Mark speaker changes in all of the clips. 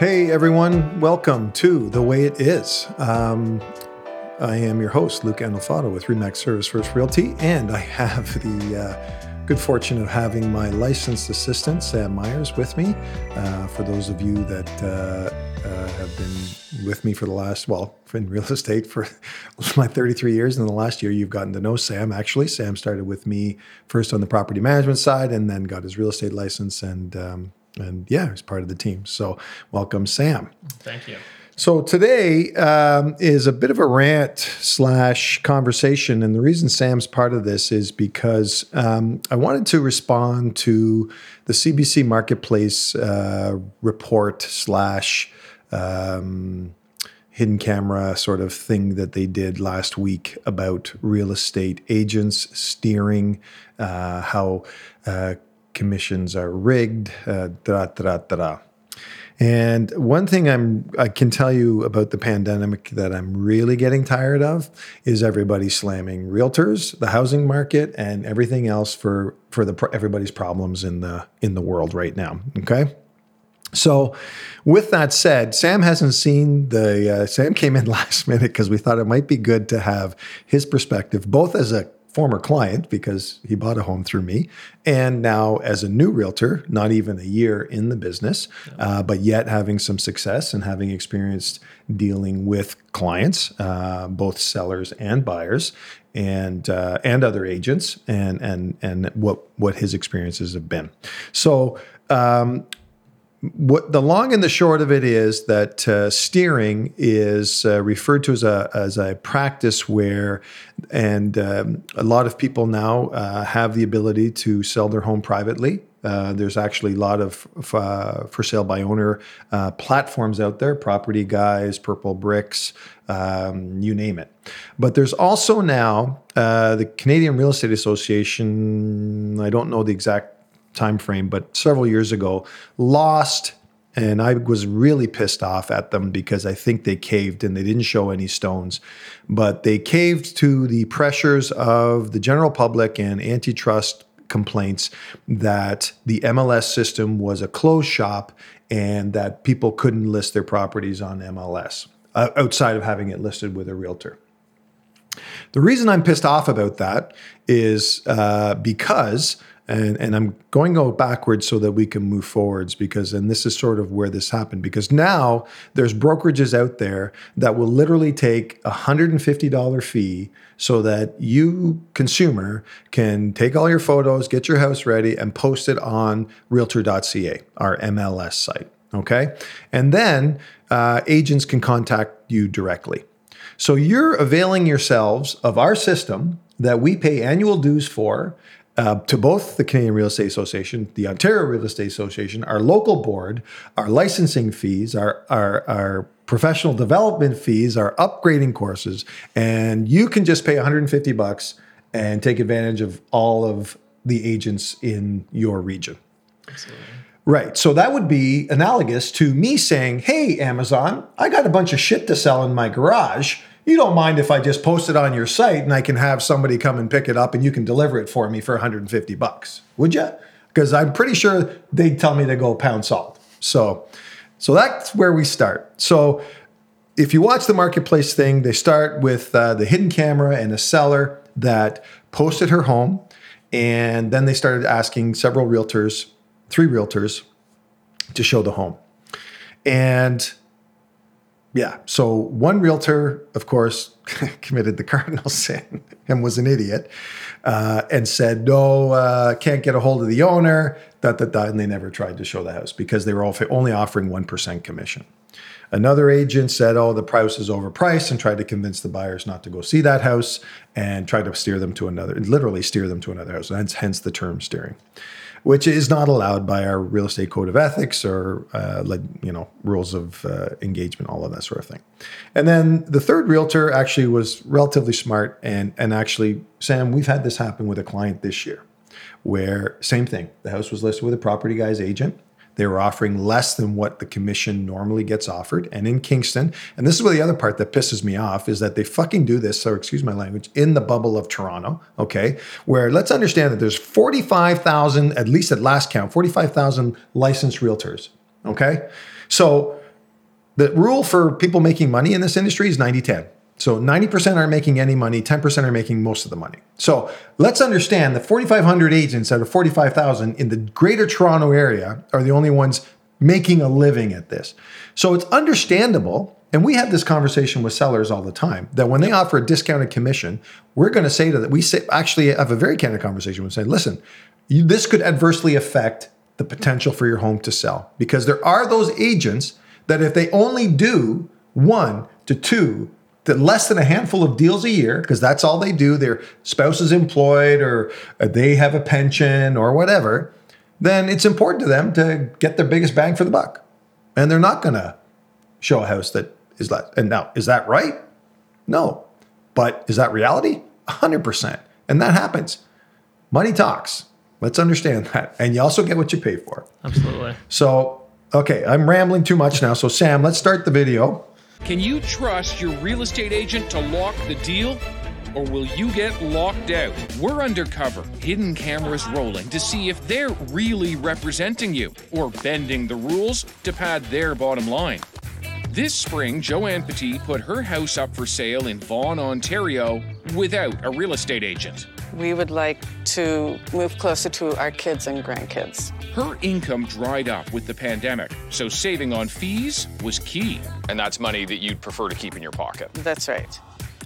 Speaker 1: Hey everyone, welcome to The Way It Is. Um, I am your host, Luca Andelfato with Remax Service First Realty, and I have the uh, good fortune of having my licensed assistant, Sam Myers, with me. Uh, for those of you that uh, uh have been with me for the last, well, in real estate for my 33 years, in the last year, you've gotten to know Sam. Actually, Sam started with me first on the property management side and then got his real estate license and um, and yeah, he's part of the team. So welcome, Sam.
Speaker 2: Thank you.
Speaker 1: So today um, is a bit of a rant slash conversation, and the reason Sam's part of this is because um, I wanted to respond to the CBC Marketplace uh, report slash um, hidden camera sort of thing that they did last week about real estate agents steering, uh, how uh, commissions are rigged, uh, da da da da. And one thing I'm I can tell you about the pandemic that I'm really getting tired of is everybody slamming realtors, the housing market, and everything else for for the everybody's problems in the in the world right now. Okay. So, with that said, Sam hasn't seen the. Uh, Sam came in last minute because we thought it might be good to have his perspective, both as a former client because he bought a home through me, and now as a new realtor, not even a year in the business, uh, but yet having some success and having experienced dealing with clients, uh, both sellers and buyers, and uh, and other agents, and and and what what his experiences have been. So. Um, what the long and the short of it is that uh, steering is uh, referred to as a as a practice where, and um, a lot of people now uh, have the ability to sell their home privately. Uh, there's actually a lot of uh, for sale by owner uh, platforms out there, Property Guys, Purple Bricks, um, you name it. But there's also now the Canadian Real Estate Association. I don't know the exact time frame, but several years ago, lost. And I was really pissed off at them because I think they caved and they didn't show any stones. But they caved to the pressures of the general public and antitrust complaints that the MLS system was a closed shop and that people couldn't list their properties on MLS uh, outside of having it listed with a realtor. The reason I'm pissed off about that is uh, because and and I'm going to go backwards so that we can move forwards because and this is sort of where this happened because now there's brokerages out there that will literally take a $150 fee so that you consumer can take all your photos, get your house ready and post it on realtor.ca, our MLS site, okay? And then uh, agents can contact you directly. So you're availing yourselves of our system that we pay annual dues for uh, to both the Canadian Real Estate Association, the Ontario Real Estate Association, our local board, our licensing fees, our, our, our professional development fees, our upgrading courses, and you can just pay 150 bucks and take advantage of all of the agents in your region. Absolutely. Right. So that would be analogous to me saying, Hey, Amazon, I got a bunch of shit to sell in my garage you don't mind if I just post it on your site and I can have somebody come and pick it up and you can deliver it for me for 150 bucks, would you? Because I'm pretty sure they'd tell me to go pound salt. So, so that's where we start. So, if you watch the marketplace thing, they start with uh, the hidden camera and a seller that posted her home, and then they started asking several realtors, three realtors, to show the home, and yeah. So one realtor, of course, committed the cardinal sin and was an idiot uh, and said, no, uh, can't get a hold of the owner, da, da, da, and they never tried to show the house because they were only offering 1% commission. Another agent said, oh, the price is overpriced and tried to convince the buyers not to go see that house and tried to steer them to another, literally steer them to another house. Hence, hence the term steering which is not allowed by our real estate code of ethics or uh, like you know rules of uh, engagement, all of that sort of thing. And then the third realtor actually was relatively smart and and actually, Sam, we've had this happen with a client this year, where same thing, the house was listed with a property guy's agent. They were offering less than what the commission normally gets offered. And in Kingston, and this is where the other part that pisses me off is that they fucking do this, so excuse my language, in the bubble of Toronto, okay? Where let's understand that there's 45,000, at least at last count, 45,000 licensed realtors, okay? So the rule for people making money in this industry is 90 10. So 90% aren't making any money, 10% are making most of the money. So let's understand that 4,500 agents out of 45,000 in the greater Toronto area are the only ones making a living at this. So it's understandable. And we have this conversation with sellers all the time that when they offer a discounted commission, we're going to say to them, we say, actually have a very candid conversation with say, listen, you, this could adversely affect the potential for your home to sell because there are those agents that if they only do one to two to less than a handful of deals a year because that's all they do their spouse is employed or uh, they have a pension or whatever then it's important to them to get their biggest bang for the buck. And they're not going to show a house that is less and now is that right? No. But is that reality? 100% and that happens. Money talks. Let's understand that. And you also get what you pay for.
Speaker 2: Absolutely.
Speaker 1: so okay i'm rambling too much now. So sam let's start the video
Speaker 3: Can you trust your real estate agent to lock the deal? Or will you get locked out? We're undercover, hidden cameras rolling to see if they're really representing you or bending the rules to pad their bottom line. This spring, Joanne Petit put her house up for sale in Vaughan, Ontario without a real estate agent.
Speaker 4: We would like to move closer to our kids and grandkids.
Speaker 3: Her income dried up with the pandemic, so saving on fees was key.
Speaker 5: And that's money that you'd prefer to keep in your pocket.
Speaker 4: That's right.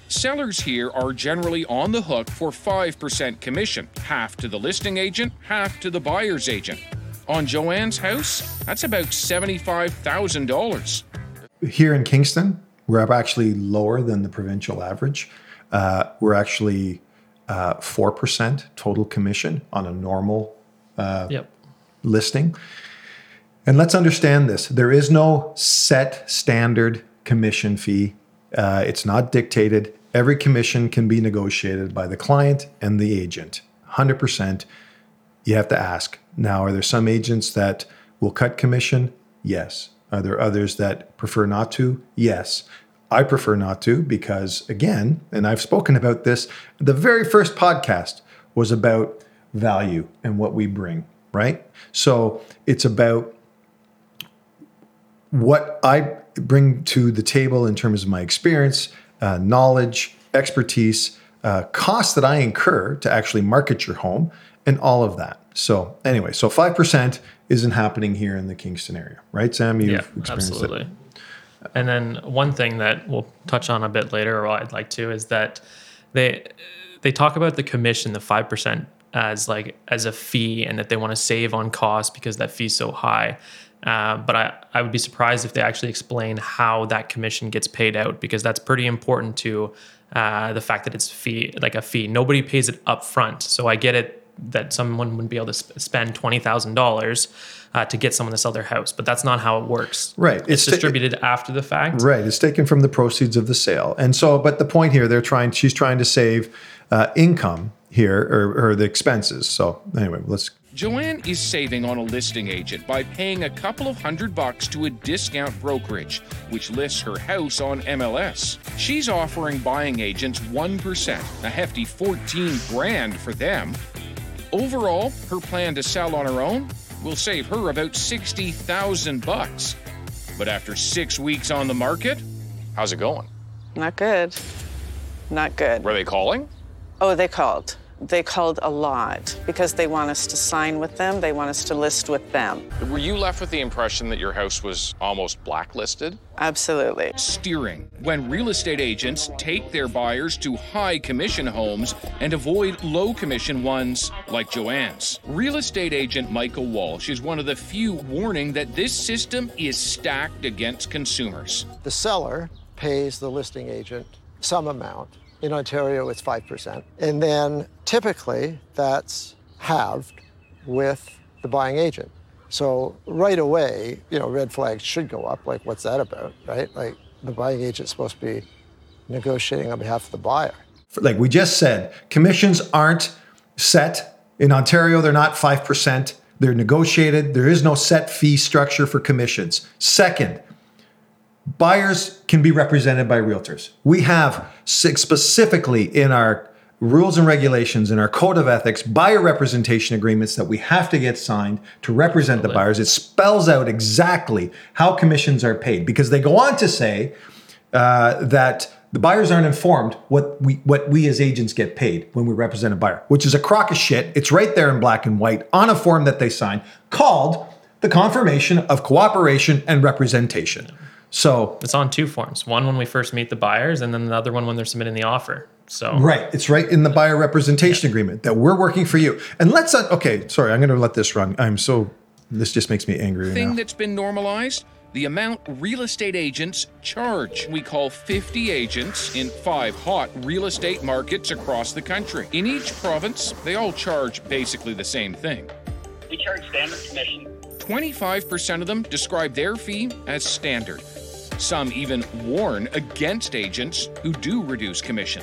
Speaker 3: Sellers here are generally on the hook for 5% commission, half to the listing agent, half to the buyer's agent. On Joanne's house, that's about $75,000.
Speaker 1: here in Kingston, we're actually lower than the provincial average. Uh, we're actually uh, 4% total commission on a normal
Speaker 2: Yep.
Speaker 1: listing. And let's understand this there is no set standard commission fee, uh, it's not dictated. Every commission can be negotiated by the client and the agent. 100%. You have to ask. Now, are there some agents that will cut commission? Yes. Are there others that prefer not to? Yes. I prefer not to because, again, and I've spoken about this, the very first podcast was about value and what we bring, right? So it's about what I bring to the table in terms of my experience, uh, knowledge, expertise, uh, costs that I incur to actually market your home, and all of that. So, anyway, so 5% isn't happening here in the Kingston area, right, Sam? You've
Speaker 2: Yeah,
Speaker 1: experienced it.
Speaker 2: And then one thing that we'll touch on a bit later, or I'd like to, is that they they talk about the commission, the five percent, as like as a fee, and that they want to save on cost because that fee's so high. Uh, but I, I would be surprised if they actually explain how that commission gets paid out because that's pretty important to uh, the fact that it's fee like a fee. Nobody pays it up front. So I get it that someone wouldn't be able to sp- spend twenty thousand dollars uh, to get someone to sell their house, but that's not how it works.
Speaker 1: Right.
Speaker 2: It's,
Speaker 1: It's ta-
Speaker 2: distributed after the fact.
Speaker 1: Right. It's taken from the proceeds of the sale. And so, but the point here, they're trying, she's trying to save uh, income here or, or the expenses. So, anyway, let's
Speaker 3: Joanne is saving on a listing agent by paying a couple of hundred bucks to a discount brokerage, which lists her house on MLS. She's offering buying agents 1%, a hefty 14 grand for them. Overall, her plan to sell on her own will save her about 60,000 bucks. But after 6 weeks on the market,
Speaker 5: How's it going?
Speaker 4: Not good. Not good.
Speaker 5: Were they calling?
Speaker 4: Oh, they called. They called a lot because they want us to sign with them. They want us to list with them.
Speaker 5: Were you left with the impression that your house was almost blacklisted?
Speaker 4: Absolutely.
Speaker 3: steering when real estate agents take their buyers to high commission homes and avoid low commission ones like Joanne's. Real estate agent Michael Walsh is one of the few warning that this system is stacked against consumers.
Speaker 6: The seller pays the listing agent some amount. In Ontario, it's 5%. And then typically that's halved with the buying agent. So right away, you know, red flags should go up. Like, what's that about, right? Like, the buying agent's supposed to be negotiating on behalf of the buyer.
Speaker 1: like we just said, commissions aren't set. In Ontario, they're not 5%. They're negotiated. There is no set fee structure for commissions. Second, buyers can be represented by realtors. We have specifically in our rules and regulations in our code of ethics, buyer representation agreements that we have to get signed to represent the buyers. It spells out exactly how commissions are paid because they go on to say uh, that the buyers aren't informed what we what we as agents get paid when we represent a buyer, which is a crock of shit. It's right there in black and white on a form that they sign called the confirmation of cooperation and representation. So
Speaker 2: It's on two forms. One when we first meet the buyers, and then the other one when they're submitting the offer. So
Speaker 1: Right. It's right in the buyer representation agreement that we're working for you. And let's, uh, okay, sorry, I'm going to let this run. I'm so, this just makes me angry
Speaker 3: thing
Speaker 1: now.
Speaker 3: that's been normalized the amount real estate agents charge. We call 50 agents in five hot real estate markets across the country. In each province, they all charge basically the same thing.
Speaker 7: We charge standard commission.
Speaker 3: 25% of them describe their fee as standard. Some even warn against agents who do reduce commission.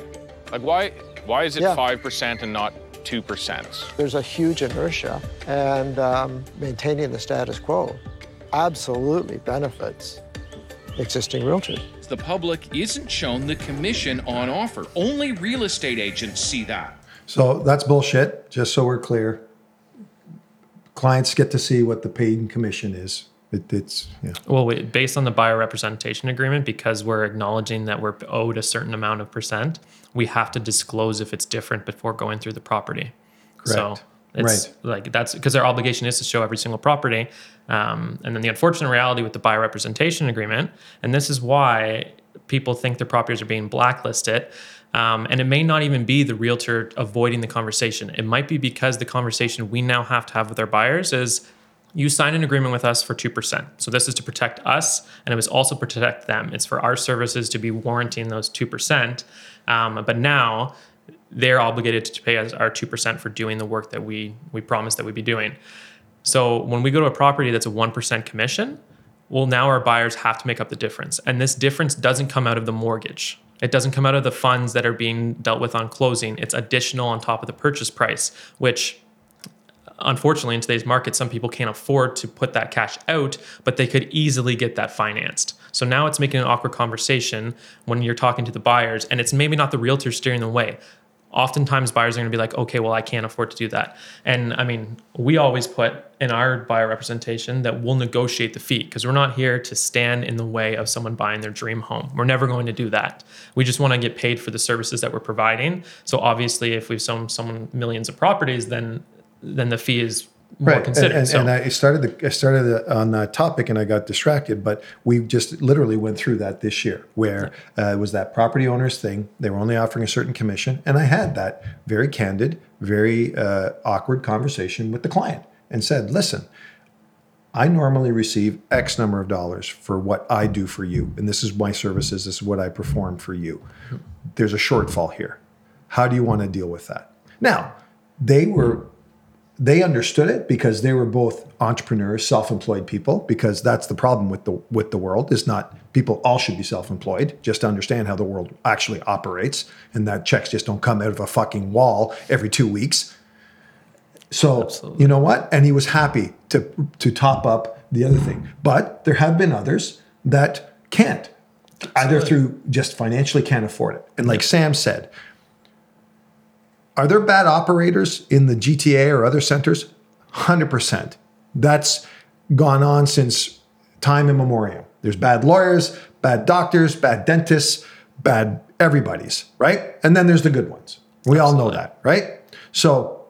Speaker 5: Like, why, why is it
Speaker 6: Yeah.
Speaker 5: 5% and not 2%?
Speaker 6: There's a huge inertia, and um, maintaining the status quo absolutely benefits existing realtors.
Speaker 3: The public isn't shown the commission on offer. Only real estate agents see that.
Speaker 1: So that's bullshit, just so we're clear. Clients get to see what the paid commission is. It, it's, yeah.
Speaker 2: Well, we, based on the buyer representation agreement, because we're acknowledging that we're owed a certain amount of percent, we have to disclose if it's different before going through the property. So
Speaker 1: Correct.
Speaker 2: it's
Speaker 1: Right.
Speaker 2: like that's because their obligation is to show every single property. Um, and then the unfortunate reality with the buyer representation agreement, and this is why people think their properties are being blacklisted. Um, and it may not even be the realtor avoiding the conversation. It might be because the conversation we now have to have with our buyers is you sign an agreement with us for 2%. So this is to protect us and it was also protect them. It's for our services to be warranting those 2%. Um, but now they're obligated to pay us our 2% for doing the work that we, we promised that we'd be doing. So when we go to a property that's a 1% commission, well, now our buyers have to make up the difference. And this difference doesn't come out of the mortgage. It doesn't come out of the funds that are being dealt with on closing. It's additional on top of the purchase price, which unfortunately in today's market some people can't afford to put that cash out but they could easily get that financed. So now it's making an awkward conversation when you're talking to the buyers and it's maybe not the realtor steering the way. Oftentimes buyers are going to be like okay well i can't afford to do that. And i mean we always put in our buyer representation that we'll negotiate the fee because we're not here to stand in the way of someone buying their dream home. We're never going to do that. We just want to get paid for the services that we're providing. So obviously if we've sold someone millions of properties then then the fee is more
Speaker 1: And,
Speaker 2: considered
Speaker 1: and,
Speaker 2: so
Speaker 1: and I started the, I started the, on that topic and I got distracted, but we just literally went through that this year where uh, it was that property owners thing. They were only offering a certain commission. And I had that very candid, very uh, awkward conversation with the client and said, listen, I normally receive X number of dollars for what I do for you. And this is my services. This is what I perform for you. There's a shortfall here. How do you want to deal with that? Now, they were they understood it because they were both entrepreneurs, self-employed people. Because that's the problem with the with the world is not people all should be self-employed. Just to understand how the world actually operates, and that checks just don't come out of a fucking wall every two weeks. So
Speaker 2: Absolutely.
Speaker 1: you know what? And he was happy to to top up the other thing. But there have been others that can't, either through just financially can't afford it. And like Sam said, are there bad operators in the GTA or other centers? 100%. That's gone on since time immemorial. There's bad lawyers, bad doctors, bad dentists, bad everybody's, right? And then there's the good ones. We all know that, right? So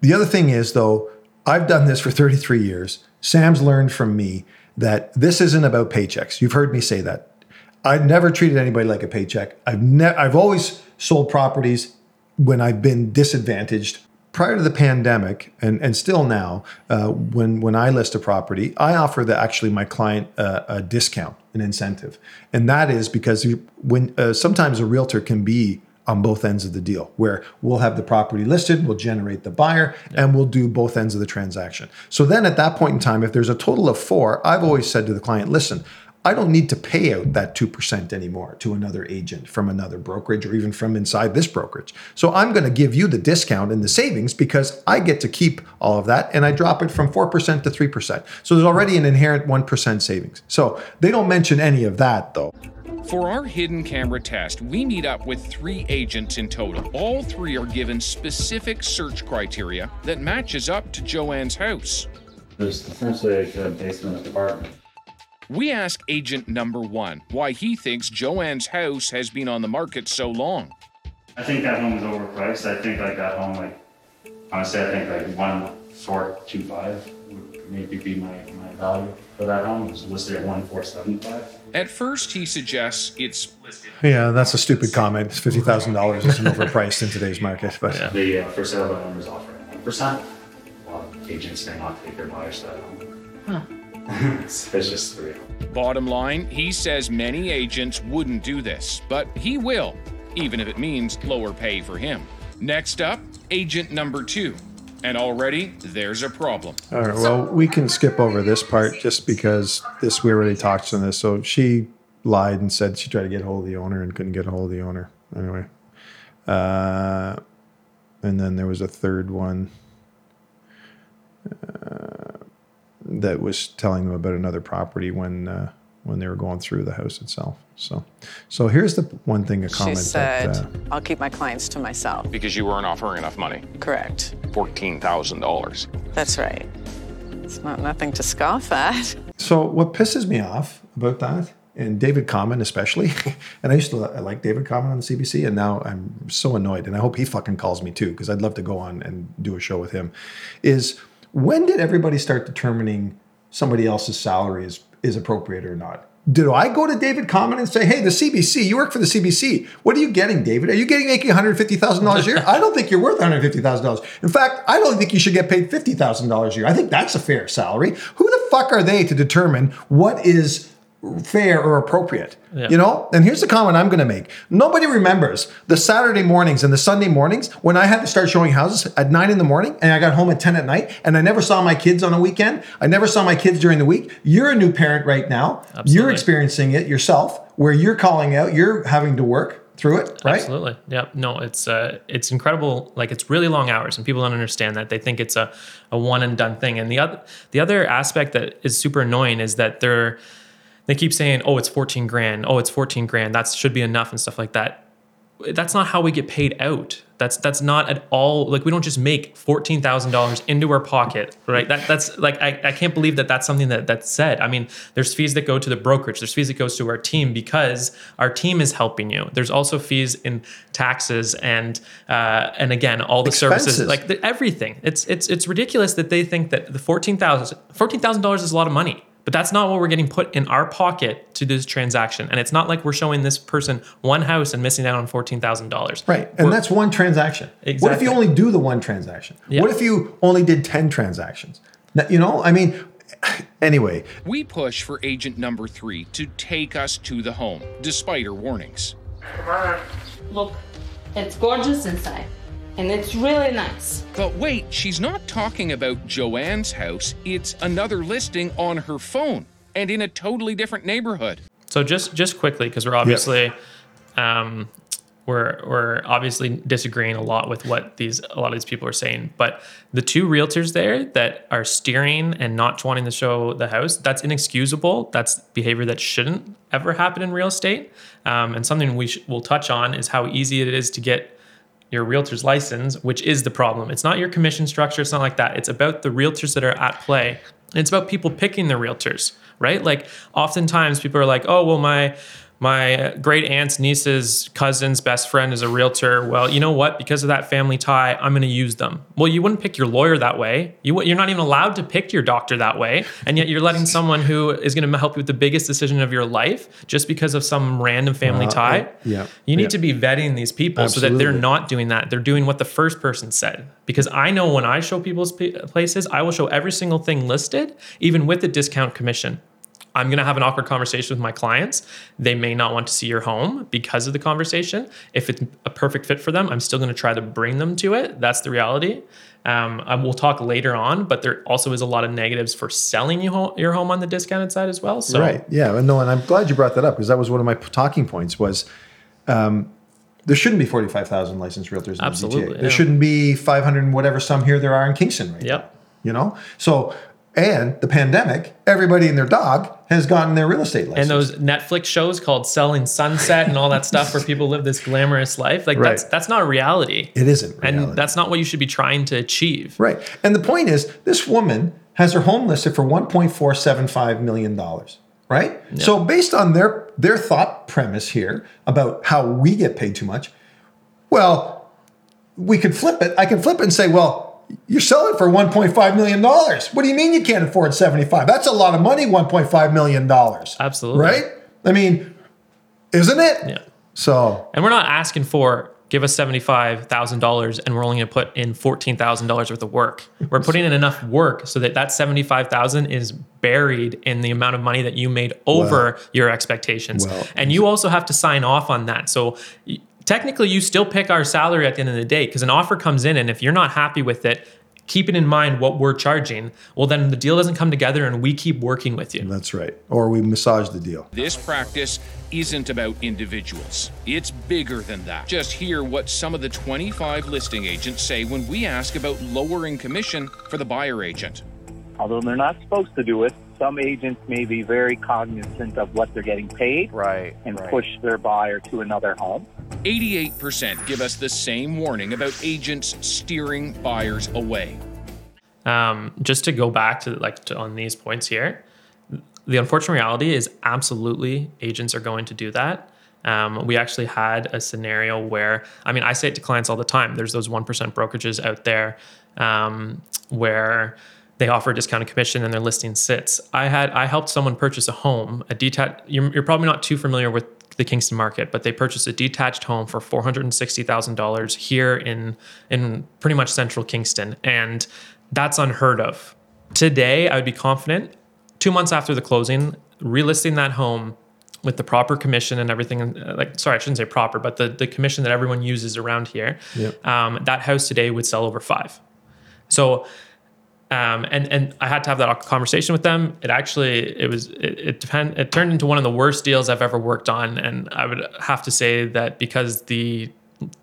Speaker 1: the other thing is, though, I've done this for 33 years. Sam's learned from me that this isn't about paychecks. You've heard me say that. I've never treated anybody like a paycheck. I've ne- I've always sold properties when I've been disadvantaged. Prior to the pandemic, and, and still now, uh, when when I list a property, I offer the actually my client uh, a discount, an incentive, and that is because you, when uh, sometimes a realtor can be on both ends of the deal, where we'll have the property listed, we'll generate the buyer, and we'll do both ends of the transaction. So then at that point in time, if there's a total of four, I've always said to the client, listen, I don't need to pay out that 2% anymore to another agent from another brokerage or even from inside this brokerage. So I'm going to give you the discount and the savings because I get to keep all of that and I drop it from 4% to 3%. So there's already an inherent 1% savings. So they don't mention any of that though.
Speaker 3: For our hidden camera test, we meet up with three agents in total. All three are given specific search criteria that matches up to Joanne's house.
Speaker 8: This There's essentially a basement apartment.
Speaker 3: We ask agent number one why he thinks Joanne's house has been on the market so long.
Speaker 8: I think that home is overpriced. I think like that home, like honestly, I think like one four two five would maybe be my, my value for that home. It was listed at one four seven five.
Speaker 3: At first, he suggests it's listed.
Speaker 1: Yeah, that's a stupid comment. Fifty thousand dollars isn't overpriced in today's market, but
Speaker 8: The uh, for sale by owners offering one percent. Well, agents may not take their buyers to that home. it's, it's just real.
Speaker 3: bottom line. He says many agents wouldn't do this, but he will, even if it means lower pay for him. Next up, agent number two. And already there's a problem.
Speaker 1: All right. Well, we can skip over this part just because this we already talked on this. So she lied and said she tried to get hold of the owner and couldn't get a hold of the owner. Anyway, uh, and then there was a third one uh, that was telling them about another property when uh, when they were going through the house itself. So, so here's the one thing a comment.
Speaker 4: She said,
Speaker 1: that. Uh,
Speaker 4: I'll keep my clients to myself.
Speaker 5: Because you weren't offering enough money.
Speaker 4: Correct.
Speaker 5: $14,000.
Speaker 4: That's right. It's not nothing to scoff at.
Speaker 1: So what pisses me off about that, and David Common especially, and I used to I like David Common on the CBC, and now I'm so annoyed, and I hope he fucking calls me too, because I'd love to go on and do a show with him. Is when did everybody start determining somebody else's salary is is appropriate or not? Did I go to David Common and say, "Hey, the CBC, you work for the CBC. What are you getting, David? Are you getting making one hundred fifty thousand dollars a year? I don't think you're worth one hundred fifty thousand dollars. In fact, I don't think you should get paid fifty thousand dollars a year. I think that's a fair salary. Who the fuck are they to determine what is fair or appropriate?
Speaker 2: Yeah.
Speaker 1: You know. And here's the comment I'm going to make. Nobody remembers the Saturday mornings and the Sunday mornings when I had to start showing houses at nine in the morning and I got home at ten at night, and I never saw my kids on a weekend. I never saw my kids during the week. You're a new parent right now. You're experiencing it yourself, where you're calling out. You're having to work through it, right?
Speaker 2: Absolutely. Yeah. No, it's uh, it's incredible. Like it's really long hours, and people don't understand that. They think it's a, a one and done thing. And the other the other aspect that is super annoying is that they're they keep saying, "Oh, it's 14 grand. Oh, it's 14 grand. That should be enough," and stuff like that. That's not how we get paid out. That's that's not at all like we don't just make fourteen thousand dollars into our pocket, right? That that's like I, I can't believe that that's something that that's said. I mean, there's fees that go to the brokerage, there's fees that goes to our team because our team is helping you. There's also fees in taxes and uh, and again all the services like the, everything. It's it's it's ridiculous that they think that the fourteen thousand fourteen thousand dollars is a lot of money. But that's not what we're getting put in our pocket to this transaction. And it's not like we're showing this person one house and missing out on $14,000.
Speaker 1: Right. And that's one transaction. Exactly. What if you only do the one transaction?
Speaker 2: Yeah.
Speaker 1: What if you only did 10 transactions? Now, You know, I mean, anyway,
Speaker 3: We push for agent number three to take us to the home, despite her warnings.
Speaker 9: Look, it's gorgeous inside, and it's really nice.
Speaker 3: But wait, she's not talking about Joanne's house, it's another listing on her phone and in a totally different neighborhood.
Speaker 2: So just just quickly, because we're obviously um, we're we're obviously disagreeing a lot with what these a lot of these people are saying. But the two realtors there that are steering and not wanting to show the house, that's inexcusable. That's behavior that shouldn't ever happen in real estate. Um, and something we sh- will touch on is how easy it is to get your realtor's license, which is the problem. It's not your commission structure. It's not like that. It's about the realtors that are at play. It's about people picking their realtors, right? Like oftentimes people are like, oh, well, my my great aunt's niece's cousin's best friend is a realtor. Well, you know what? Because of that family tie, I'm going to use them. Well, you wouldn't pick your lawyer that way. You, you're not even allowed to pick your doctor that way. And yet you're letting someone who is going to help you with the biggest decision of your life just because of some random family
Speaker 1: Uh,
Speaker 2: tie.
Speaker 1: yeah,
Speaker 2: You need
Speaker 1: yeah.
Speaker 2: to be vetting these people so that they're not doing that. They're doing what the first person said. Because I know when I show people's places, I will show every single thing listed, even with the discount commission. I'm going to have an awkward conversation with my clients. They may not want to see your home because of the conversation. If it's a perfect fit for them, I'm still going to try to bring them to it. That's the reality. Um, I will talk later on, but there also is a lot of negatives for selling you ho- your home on the discounted side as well. So
Speaker 1: right. Yeah. and No, and I'm glad you brought that up because that was one of my talking points was um, there shouldn't be 45,000 licensed realtors in the
Speaker 2: Absolutely,
Speaker 1: GTA. There
Speaker 2: yeah.
Speaker 1: shouldn't be 500 and whatever some here there are in Kingston right
Speaker 2: Yep.
Speaker 1: now, you know? So, and the pandemic, everybody and their dog has gotten their real estate license.
Speaker 2: and those Netflix shows called Selling Sunset and all that stuff where people live this glamorous life. Like that's
Speaker 1: Right.
Speaker 2: that's not reality.
Speaker 1: it isn't.
Speaker 2: and that's not what you should be trying to achieve.
Speaker 1: Right. And the point is, this woman has her home listed for $1.475 million. Right? So based on their their thought premise here about how we get paid too much, well, we could flip it. I can flip it and say, well, you're selling for $1.5 million. What do you mean you can't afford 75? That's a lot of money, $1.5 million.
Speaker 2: Absolutely.
Speaker 1: Right? I mean, isn't it?
Speaker 2: Yeah.
Speaker 1: So
Speaker 2: And we're not asking for give us $75,000 and we're only going to put in $14,000 worth of work. We're putting in enough work so that that 75,000 is buried in the amount of money that you made over your expectations. And you also have to sign off on that. So technically you still pick our salary at the end of the day because an offer comes in and if you're not happy with it, keeping in mind what we're charging, well then the deal doesn't come together and we keep working with you.
Speaker 1: that's right. Or we massage the deal.
Speaker 3: This practice isn't about individuals. It's bigger than that. Just hear what some of the 25 listing agents say when we ask about lowering commission for the buyer agent.
Speaker 10: although they're not supposed to do it, some agents may be very cognizant of what they're getting paid
Speaker 5: Right.
Speaker 10: and
Speaker 5: right.
Speaker 10: push their buyer to another home.
Speaker 3: 88% give us the same warning about agents steering buyers away.
Speaker 2: um, just to go back to like to, on these points here, the unfortunate reality is absolutely agents are going to do that. Um, we actually had a scenario where, I mean, I say it to clients all the time. There's those one percent brokerages out there um, where they offer a discounted commission and their listing sits. I had I helped someone purchase a home, a detached. You're, you're probably not too familiar with the Kingston market, but they purchased a detached home for four hundred and sixty thousand dollars here in in pretty much central Kingston, and that's unheard of. Today, I would be confident. Two months after the closing, relisting that home with the proper commission and everything. uh, Like, sorry, I shouldn't say proper, but the the commission that everyone uses around here.
Speaker 1: Yep.
Speaker 2: Um, that house today would sell over five. So um, and and I had to have that conversation with them. It actually it was it, it depend it turned into one of the worst deals I've ever worked on, and I would have to say that because the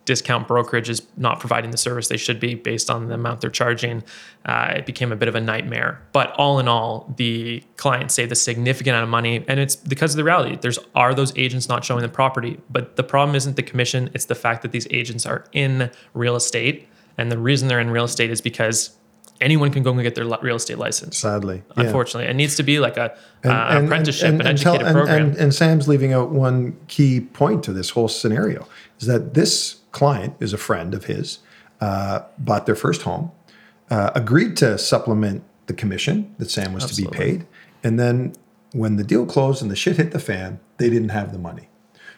Speaker 2: discount brokerage is not providing the service they should be based on the amount they're charging, uh, it became a bit of a nightmare. But all in all, the client saved a significant amount of money, and it's because of the reality. There's are those agents not showing the property, but the problem isn't the commission; it's the fact that these agents are in real estate, and the reason they're in real estate is because anyone can go and get their real estate license.
Speaker 1: Sadly. yeah.
Speaker 2: Unfortunately, it needs to be like a
Speaker 1: And-
Speaker 2: uh,
Speaker 1: and-
Speaker 2: apprenticeship,
Speaker 1: and-
Speaker 2: an
Speaker 1: and
Speaker 2: educated
Speaker 1: and-
Speaker 2: program.
Speaker 1: And, and Sam's leaving out one key point to this whole scenario is that this client is a friend of his, uh, bought their first home, uh, agreed to supplement the commission that Sam was to be paid, and then when the deal closed and the shit hit the fan, they didn't have the money.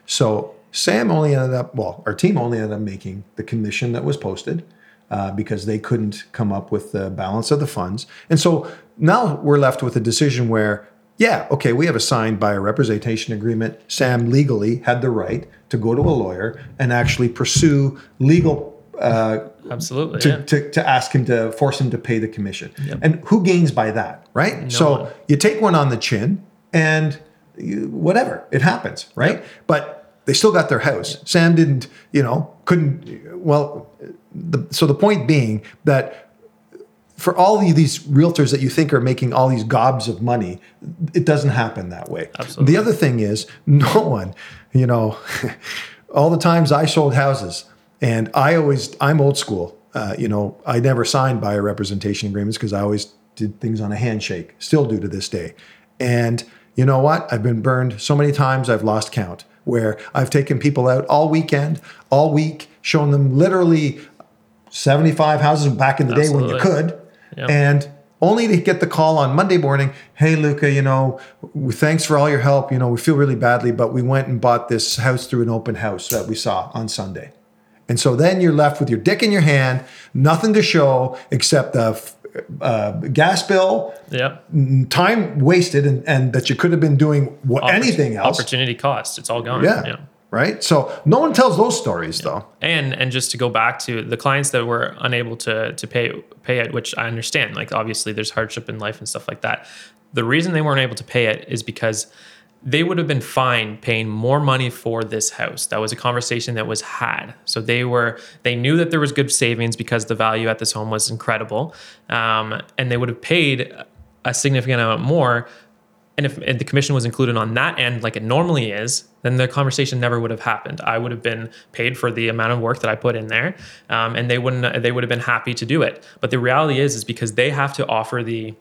Speaker 1: So Sam only ended up, well, our team only ended up making the commission that was posted uh, because they couldn't come up with the balance of the funds. And so now we're left with a decision where, yeah, okay, we have a signed buyer representation agreement. Sam legally had the right to go to a lawyer and actually pursue legal uh,
Speaker 2: Absolutely.
Speaker 1: to,
Speaker 2: yeah.
Speaker 1: to, to ask him to force him to pay the commission. And who gains by that, right? so
Speaker 2: one.
Speaker 1: you take one on the chin and you, whatever, it happens, right? But they still got their house. Sam didn't, you know, couldn't, well, the, so the point being that for all of these realtors that you think are making all these gobs of money, it doesn't happen that way.
Speaker 2: Absolutely.
Speaker 1: The other thing is, no one, you know, all the times I sold houses, and I always, I'm old school. Uh, you know, I never signed buyer representation agreements because I always did things on a handshake, still do to this day. And you know what? I've been burned so many times, I've lost count. Where I've taken people out all weekend, all week, shown them literally 75 houses back in the day when you could.
Speaker 2: Yep.
Speaker 1: And only to get the call on Monday morning, hey, Luca, you know, thanks for all your help. You know, we feel really badly, but we went and bought this house through an open house that we saw on Sunday. And so then you're left with your dick in your hand, nothing to show except the uh, gas bill,
Speaker 2: Yep.
Speaker 1: time wasted, and, and that you could have been doing what,
Speaker 2: Oppor-
Speaker 1: anything else.
Speaker 2: Opportunity cost. It's all gone.
Speaker 1: Yeah. Right. So no one tells those stories though.
Speaker 2: And and just to go back to the clients that were unable to to pay pay it, which I understand. Like obviously there's hardship in life and stuff like that. The reason they weren't able to pay it is because they would have been fine paying more money for this house. That was a conversation that was had. So they were they knew that there was good savings because the value at this home was incredible, um, and they would have paid a significant amount more, and if and the commission was included on that end, like it normally is, then the conversation never would have happened. I would have been paid for the amount of work that I put in there, um, and they wouldn't. They would have been happy to do it. But the reality is, is because they have to offer the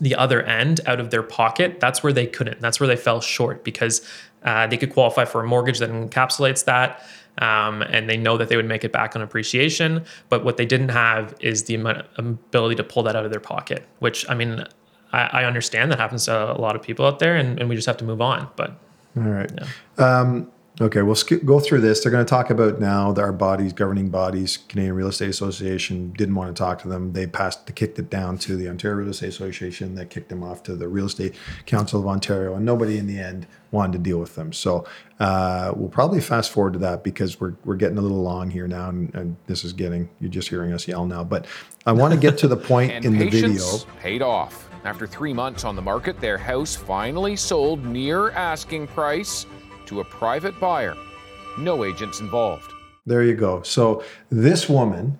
Speaker 2: the other end out of their pocket. That's where they couldn't. That's where they fell short because uh, they could qualify for a mortgage that encapsulates that. Um, and they know that they would make it back on appreciation. But what they didn't have is the ability to pull that out of their pocket, which I mean, I, I understand that happens to a lot of people out there, and, and we just have to move on. But
Speaker 1: All right. Um, okay, we'll skip, go through this. They're going to talk about now that our bodies, governing bodies, Canadian Real Estate Association didn't want to talk to them. They passed, they kicked it down to the Ontario Real Estate Association. That kicked them off to the Real Estate Council of Ontario, and nobody in the end wanted to deal with them. So uh, we'll probably fast forward to that because we're we're getting a little long here now, and, and this is getting you're just hearing us yell now. But I want to get to the point
Speaker 3: point
Speaker 1: in the video.
Speaker 3: paid off. After three months on the market, their house finally sold near asking price to a private buyer. No agents involved.
Speaker 1: There you go. So this woman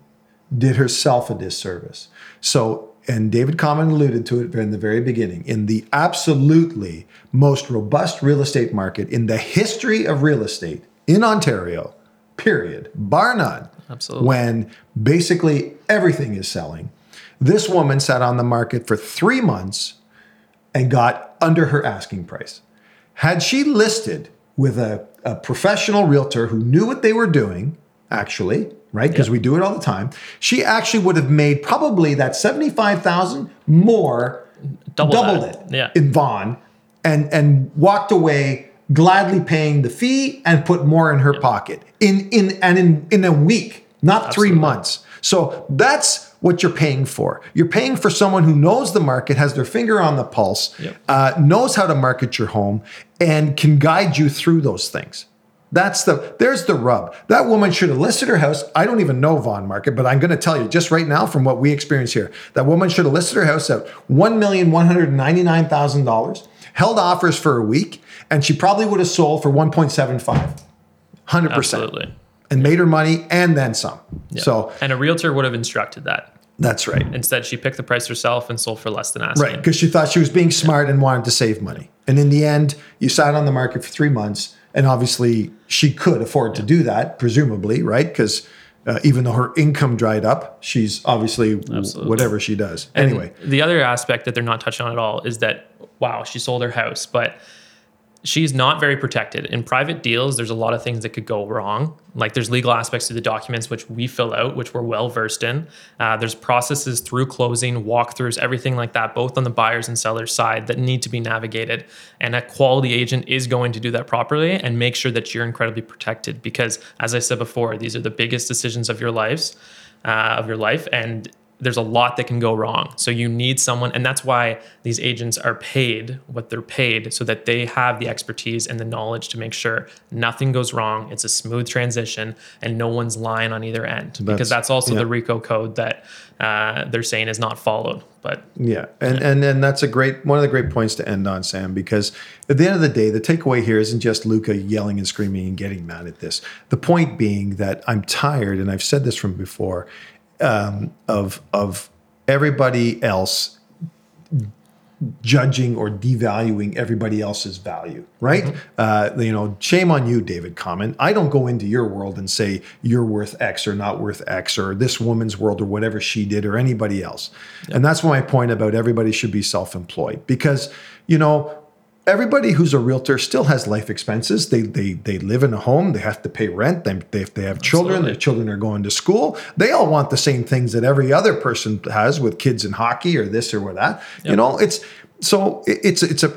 Speaker 1: did herself a disservice. So, and David Common alluded to it in the very beginning. In the absolutely most robust real estate market in the history of real estate in Ontario, period, bar none,
Speaker 2: Absolutely.
Speaker 1: when basically everything is selling, this woman sat on the market for three months and got under her asking price. Had she listed with a, a professional realtor who knew what they were doing, actually, right? Because we do it all the time, she actually would have made probably that 75,000 more,
Speaker 2: Double
Speaker 1: doubled
Speaker 2: that.
Speaker 1: it
Speaker 2: Yeah.
Speaker 1: in Vaughan and, and walked away gladly paying the fee and put more in her pocket in, in, and in, in a week, not three months. So that's what you're paying for. You're paying for someone who knows the market, has their finger on the pulse,
Speaker 2: Yep.
Speaker 1: uh, knows how to market your home, and can guide you through those things. That's the there's the rub. That woman should have listed her house. I don't even know Vaughan Market, but I'm going to tell you just right now from what we experience here. That woman should have listed her house at one million one hundred ninety nine thousand dollars, held offers for a week, and she probably would have sold for one point seven five. Hundred percent,
Speaker 2: Absolutely.
Speaker 1: And made her money and then some.
Speaker 2: Yeah.
Speaker 1: So
Speaker 2: and a realtor would have instructed that.
Speaker 1: that's right.
Speaker 2: Instead, she picked the price herself and sold for less than asking.
Speaker 1: Right, because she thought she was being smart and wanted to save money. And in the end, you sat on the market for three months, and obviously she could afford to do that, presumably, right? Because uh, even though her income dried up, she's obviously
Speaker 2: Absolutely.
Speaker 1: whatever she does.
Speaker 2: And
Speaker 1: anyway,
Speaker 2: the other aspect that they're not touching on at all is that wow, she sold her house, but she's not very protected. In private deals, there's a lot of things that could go wrong. Like there's legal aspects to the documents which we fill out, which we're well versed in. Uh, there's processes through closing, walkthroughs, everything like that, both on the buyers and sellers side that need to be navigated. And a quality agent is going to do that properly and make sure that you're incredibly protected. Because as I said before, these are the biggest decisions of your lives, uh, of your life, and there's a lot that can go wrong. So you need someone, and that's why these agents are paid what they're paid so that they have the expertise and the knowledge to make sure nothing goes wrong. It's a smooth transition and no one's lying on either end. because that's also
Speaker 1: yeah.
Speaker 2: the RECO code that uh, they're saying is not followed. But
Speaker 1: Yeah, and and and that's a great one of the great points to end on, Sam. Because at the end of the day, the takeaway here isn't just Luca yelling and screaming and getting mad at this. The point being that I'm tired, and I've said this from before, um, of of everybody else judging or devaluing everybody else's value, right? Uh, you know, shame on you, David Common. I don't go into your world and say you're worth X or not worth X or this woman's world or whatever she did or anybody else. And that's my point about everybody should be self-employed because, you know, everybody who's a realtor still has life expenses. They they they live in a home. They have to pay rent. They, they if they have children, their children are going to school. They all want the same things that every other person has with kids in hockey or this or what that. You know, it's so it- it's it's a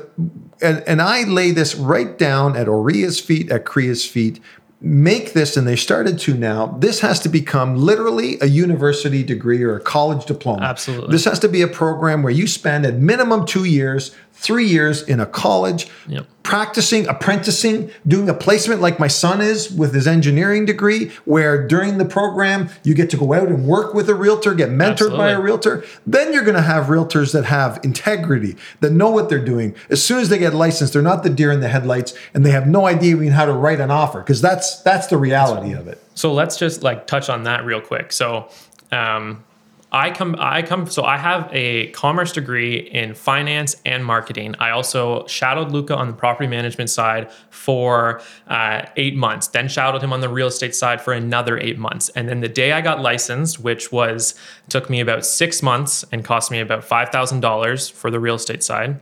Speaker 1: and, and I lay this right down at OREA's feet, at CREA's feet. Make this, and they started to now. This has to become literally a university degree or a college diploma.
Speaker 2: Absolutely.
Speaker 1: This has to be a program where you spend at minimum two years, three years in a college,
Speaker 2: Yep.
Speaker 1: Practicing, apprenticing, doing a placement like my son is with his engineering degree, where during the program you get to go out and work with a realtor, get mentored by a realtor. Then you're going to have realtors that have integrity, that know what they're doing. As soon as they get licensed, they're not the deer in the headlights, and they have no idea even how to write an offer because that's that's the reality of it.
Speaker 2: So let's just like touch on that real quick. So, um, I come I come so I have a commerce degree in finance and marketing. I also shadowed Luca on the property management side for uh, eight months, then shadowed him on the real estate side for another eight months. And then the day I got licensed, which was took me about six months and cost me about five thousand dollars for the real estate side,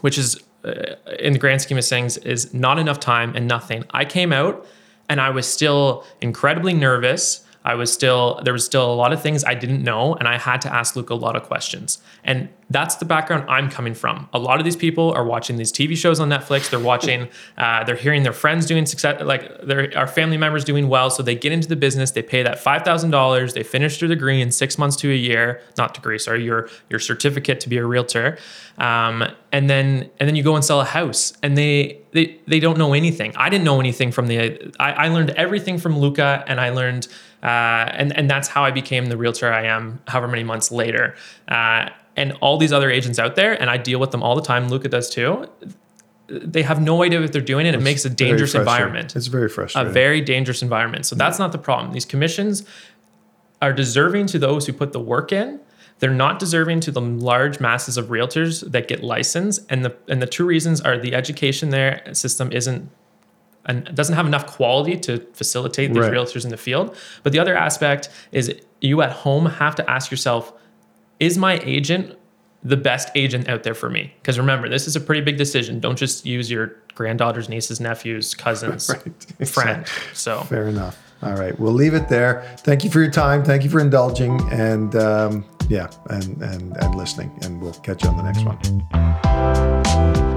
Speaker 2: which is uh, in the grand scheme of things is not enough time and nothing. I came out and I was still incredibly nervous. I was still, there was still a lot of things I didn't know, and I had to ask Luke a lot of questions. And that's the background I'm coming from. A lot of these people are watching these TV shows on Netflix. They're watching, uh, they're hearing their friends doing success, like their our family members doing well. So they get into the business. They pay that five thousand dollars. They finish their degree in six months to a year. Not degree, sorry, your your certificate to be a realtor. Um, and then and then you go and sell a house, and they they they don't know anything. I didn't know anything from the. I, I learned everything from Luca, and I learned. Uh, and and that's how I became the realtor I am. However many months later, uh, and all these other agents out there, and I deal with them all the time. Luca does too. They have no idea what they're doing, and it makes a dangerous environment.
Speaker 1: It's very frustrating.
Speaker 2: A very dangerous environment. So that's not the problem. These commissions are deserving to those who put the work in. They're not deserving to the large masses of realtors that get licensed. And the and the two reasons are the education there system isn't and doesn't have enough quality to facilitate these
Speaker 1: Right.
Speaker 2: realtors in the field. But the other aspect is you at home have to ask yourself, is my agent the best agent out there for me? Because remember, this is a pretty big decision. Don't just use your granddaughters, nieces, nephews, cousins, friend. So
Speaker 1: Fair enough. All right, we'll leave it there. Thank you for your time. Thank you for indulging, and um, yeah, and and and listening. And we'll catch you on the next one.